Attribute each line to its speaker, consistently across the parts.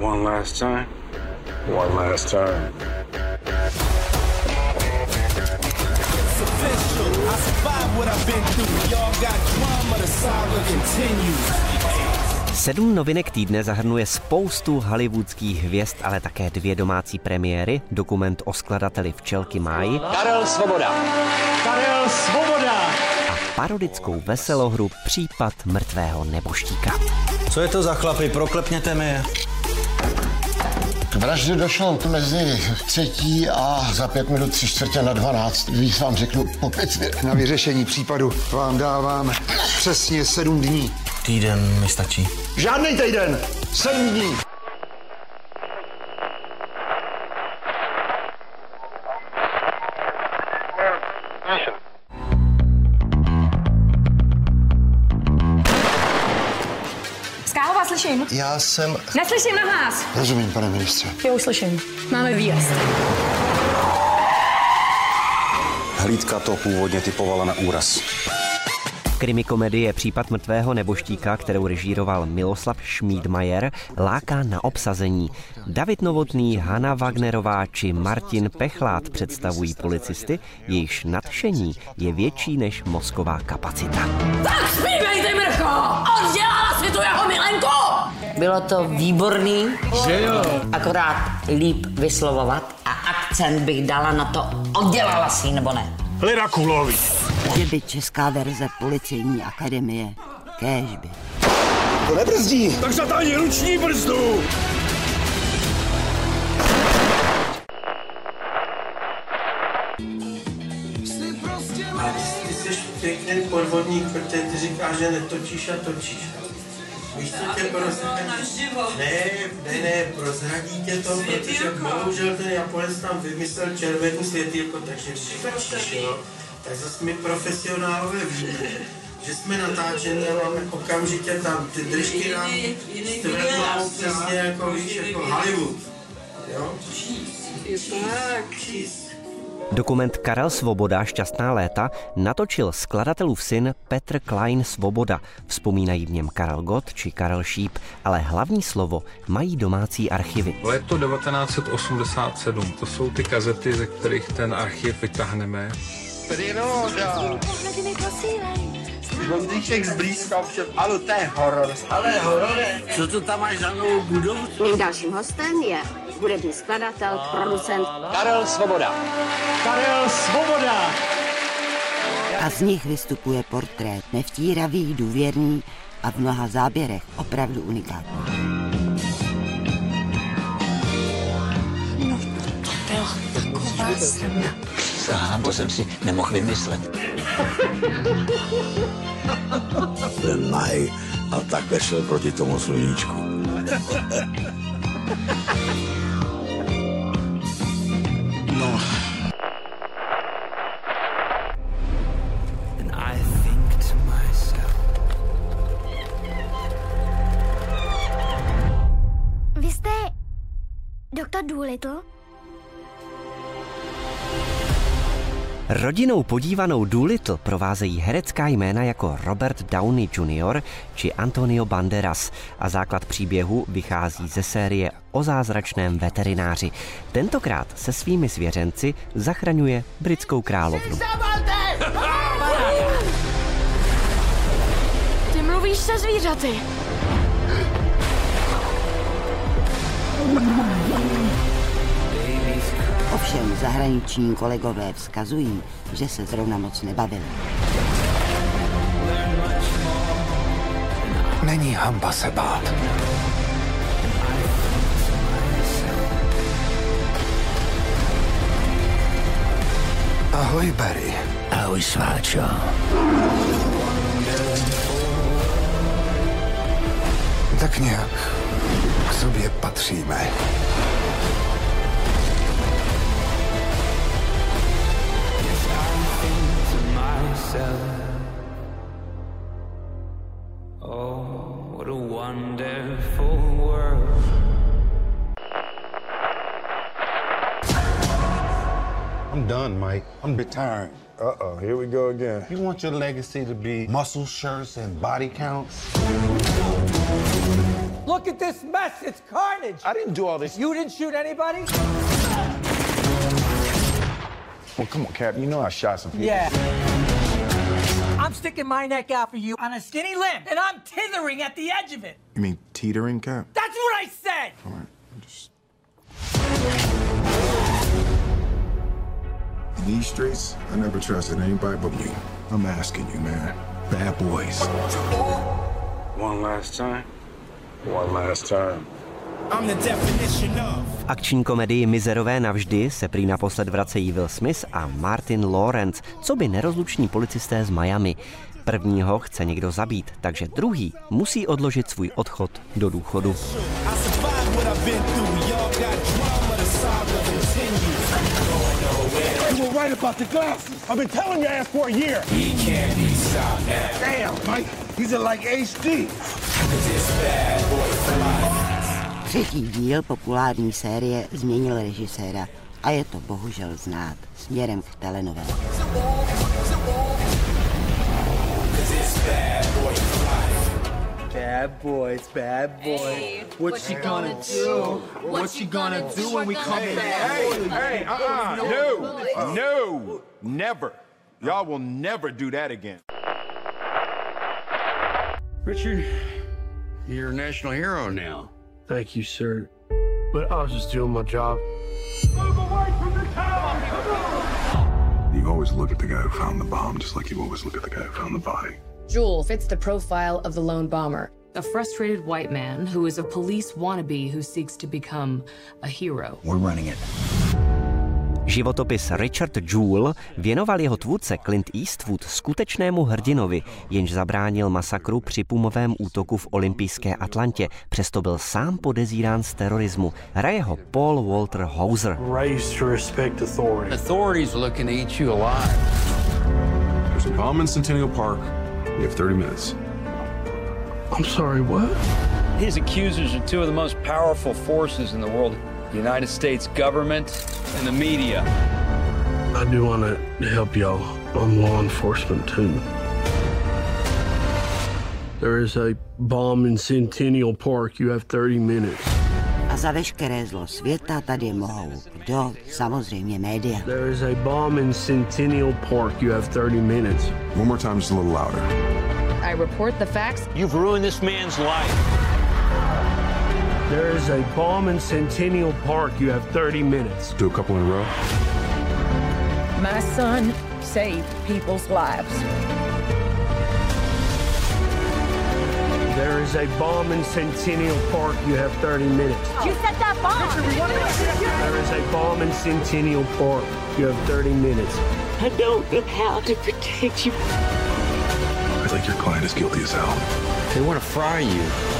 Speaker 1: One last time. One last time.
Speaker 2: Sedm novinek týdne zahrnuje spoustu hollywoodských hvězd, ale také dvě domácí premiéry, dokument o skladateli včelky Máji
Speaker 3: Karel Svoboda. Karel Svoboda.
Speaker 2: a parodickou veselohru Případ mrtvého neboštíka.
Speaker 4: Co je to za chlapy? Proklepněte mi je.
Speaker 5: K vraždě došlo mezi třetí a za pět minut tři čtvrtě na dvanáct. Víc vám řeknu po
Speaker 6: Na vyřešení případu vám dávám přesně sedm dní.
Speaker 4: Týden mi stačí.
Speaker 6: Žádný týden, sedm dní.
Speaker 4: Já jsem...
Speaker 7: Neslyším na hlas.
Speaker 5: Rozumím, pane ministře.
Speaker 7: Jo, už slyším. Máme výjezd.
Speaker 1: Hlídka to původně typovala na úraz.
Speaker 2: Krimi komedie Případ mrtvého neboštíka, kterou režíroval Miloslav Šmídmajer, láká na obsazení. David Novotný, Hanna Wagnerová či Martin Pechlát představují policisty, jejichž nadšení je větší než mozková kapacita.
Speaker 7: Tak zpívejte, Mrcho! Oddělala si tu jeho milenku!
Speaker 8: Bylo to výborný, že jo? akorát líp vyslovovat a akcent bych dala na to oddělala si nebo ne.
Speaker 3: Lirakulovi.
Speaker 9: Kdyby česká verze policejní akademie, kéž by.
Speaker 6: To nebrzdí.
Speaker 3: Tak zatáhni ruční brzdu.
Speaker 10: Ty jsi pěkný podvodník, protože ty říkáš, že netočíš a točíš. Víš, co tě prozradí? Ne, ne, ne, prozradí tě to, protože bohužel ten Japonec tam vymyslel červený světýlko, takže když točíš, jo, tak zase my profesionálové víme, že jsme natáčeni a máme okamžitě tam ty držky nám stvrdnou přesně jako víš, jako Hollywood. Jo? Cheese.
Speaker 2: Dokument Karel Svoboda Šťastná léta natočil skladatelův syn Petr Klein Svoboda. Vzpomínají v něm Karel Gott či Karel Šíp, ale hlavní slovo mají domácí archivy.
Speaker 11: Léto 1987, to jsou ty kazety, ze kterých ten archiv vytáhneme.
Speaker 10: Příroda. Vondříček zblízka všem, ale to je horor. Ale horor je. Co to tam máš za novou budovu?
Speaker 12: Mým dalším hostem je hudební skladatel, producent
Speaker 3: Karel Svoboda. Karel Svoboda.
Speaker 9: A z nich vystupuje portrét nevtíravý, důvěrný a v mnoha záběrech opravdu unikátní.
Speaker 3: Sám, to jsem si nemohl vymyslet.
Speaker 6: Ten nahej a takhle šel proti tomu sluníčku. No,
Speaker 12: Vy jste doktor Doolittle?
Speaker 2: Rodinou podívanou Doolittle provázejí herecká jména jako Robert Downey Jr. či Antonio Banderas a základ příběhu vychází ze série o zázračném veterináři. Tentokrát se svými svěřenci zachraňuje britskou královnu.
Speaker 7: Ty mluvíš se zvířaty.
Speaker 9: Ovšem zahraniční kolegové vzkazují, že se zrovna moc nebavili.
Speaker 6: není hamba se bát. Ahoj, Barry.
Speaker 3: Ahoj, sváčo.
Speaker 6: Tak nějak k sobě patříme.
Speaker 13: Oh, what a wonderful world.
Speaker 14: I'm done, Mike. I'm retiring. Uh-oh, here we go again. You want your legacy to be muscle shirts and body counts?
Speaker 15: Look at this mess. It's carnage.
Speaker 14: I didn't do all this.
Speaker 15: You didn't shoot anybody?
Speaker 14: Well, come on, Cap. You know I shot some people.
Speaker 15: Yeah. I'm sticking my neck out for you on a skinny limb, and I'm tithering at the edge of it.
Speaker 14: You mean teetering, Cap?
Speaker 15: That's what I said.
Speaker 14: All right, In these streets, I never trusted anybody but you. I'm asking you, man. Bad boys. One last time. One last time.
Speaker 2: Akční komedii Mizerové navždy se prý naposled vracejí Will Smith a Martin Lawrence, co by nerozluční policisté z Miami. Prvního chce někdo zabít, takže druhý musí odložit svůj odchod do důchodu.
Speaker 14: You were right about the glasses. I've been telling your ass for a year. He can't be stopped now. Damn, Mike. He's in like HD.
Speaker 9: Třetí díl populární série změnil režiséra a je to bohužel znát směrem k telenovelám.
Speaker 15: Bad boys, bad boys. What's she gonna do? What's she gonna do when we come in?
Speaker 14: Hey, hey, uh-uh. No, no, never. Y'all will never do that again.
Speaker 16: Richard, you're a national hero now.
Speaker 17: Thank you, sir. But I was just doing my job.
Speaker 14: You always look at the guy who found the bomb just like you always look at the guy who found the body.
Speaker 18: Jewel fits the profile of the lone bomber. A frustrated white man who is a police wannabe who seeks to become a hero.
Speaker 3: We're running it.
Speaker 2: Životopis Richard Jewell věnoval jeho tvůrce Clint Eastwood skutečnému hrdinovi, jenž zabránil masakru při pumovém útoku v olympijské Atlantě, přesto byl sám podezírán z terorismu. Hraje ho Paul Walter Hauser.
Speaker 17: Raised to respect authority.
Speaker 16: Authorities are looking to eat you alive.
Speaker 19: There's a bomb in Centennial Park. You have 30 minutes.
Speaker 17: I'm sorry, what?
Speaker 20: His accusers are two of the most powerful forces in the world the United States government and the media.
Speaker 17: I do want to help y'all. I'm law enforcement too. There is a bomb in Centennial Park. You have 30 minutes.
Speaker 9: A za veškeré zlo světa tady mohou kdo? Samozřejmě média.
Speaker 17: There is a bomb in Centennial Park. You have 30 minutes.
Speaker 14: One more time, just a little louder.
Speaker 18: I report the facts.
Speaker 3: You've ruined this man's life.
Speaker 17: There is a bomb in Centennial Park. You have 30 minutes.
Speaker 14: Do a couple in a row.
Speaker 7: My son saved people's lives.
Speaker 17: There is a bomb in Centennial Park. You have 30 minutes. Oh.
Speaker 7: You set that bomb.
Speaker 17: There is a bomb in Centennial Park. You have 30 minutes.
Speaker 7: I don't know how to protect you.
Speaker 14: I think your client is guilty as hell.
Speaker 16: They want to fry you.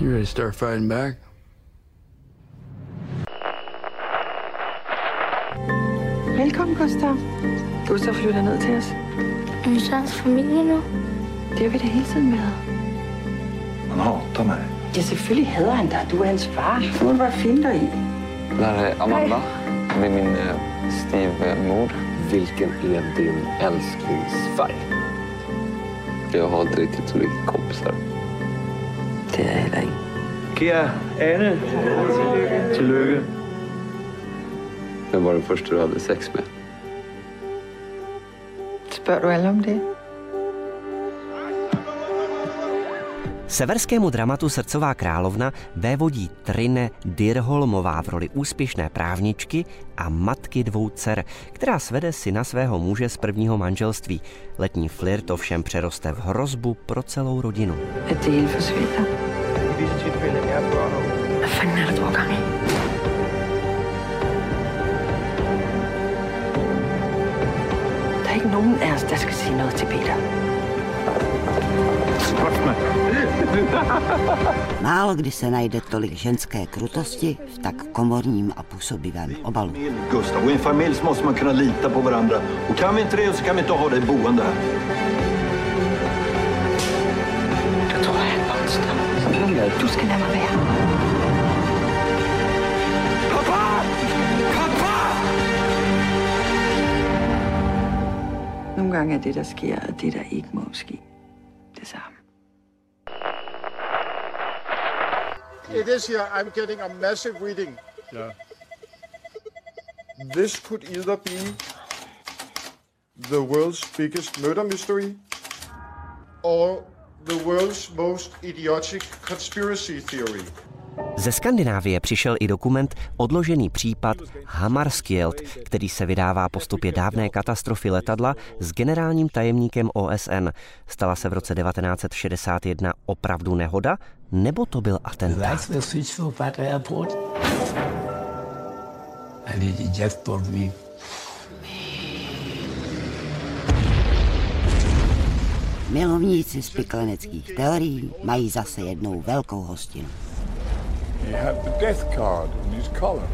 Speaker 16: You ready to start fighting back?
Speaker 21: Velkommen, Gustav. Gustav flytter ned til os.
Speaker 22: Er du hans familie nu?
Speaker 21: Det har vi da hele tiden med.
Speaker 14: Han hatar mig.
Speaker 21: Ja, selvfølgelig hader han dig. Du er hans far. Du må bare finde dig i.
Speaker 23: Det här är Amanda. Det är min eh, styvmor. Vilken är din älsklingsfärg? Jag har inte riktigt så mycket kompisar.
Speaker 21: Det er jeg heller ikke.
Speaker 23: Kia, Anne. Tillykke. Vem var den första du hade sex med?
Speaker 21: Spørger du alle om det?
Speaker 2: Severskému dramatu Srdcová královna vévodí Trine Dirholmová v roli úspěšné právničky a matky dvou dcer, která svede syna svého muže z prvního manželství. Letní flirt ovšem přeroste v hrozbu pro celou rodinu.
Speaker 21: Er? Der er ikke nogen af os, der skal sige noget til Peter.
Speaker 9: Málo kdy se najde tolik ženské krutosti v tak komorním a působivém obalu.
Speaker 6: Gustav, i en familj måste man kunna lita på varandra. Och kan vi inte det så kan vi inte ha det boende här.
Speaker 21: Du mig.
Speaker 6: Pappa! Pappa!
Speaker 21: Nogle gange er det, der sker, og det, der ikke må ske,
Speaker 24: It is here. I'm getting a massive reading.
Speaker 14: Yeah.
Speaker 24: This could either be the world's biggest murder mystery or the world's most idiotic conspiracy theory.
Speaker 2: Ze Skandinávie přišel i dokument odložený případ Hammarskjöld, který se vydává po stopě dávné katastrofy letadla s generálním tajemníkem OSN. Stala se v roce 1961 opravdu nehoda, nebo to byl atentát?
Speaker 9: Milovníci spikleneckých teorií mají zase jednou velkou hostinu.
Speaker 14: He had the death card in his collar.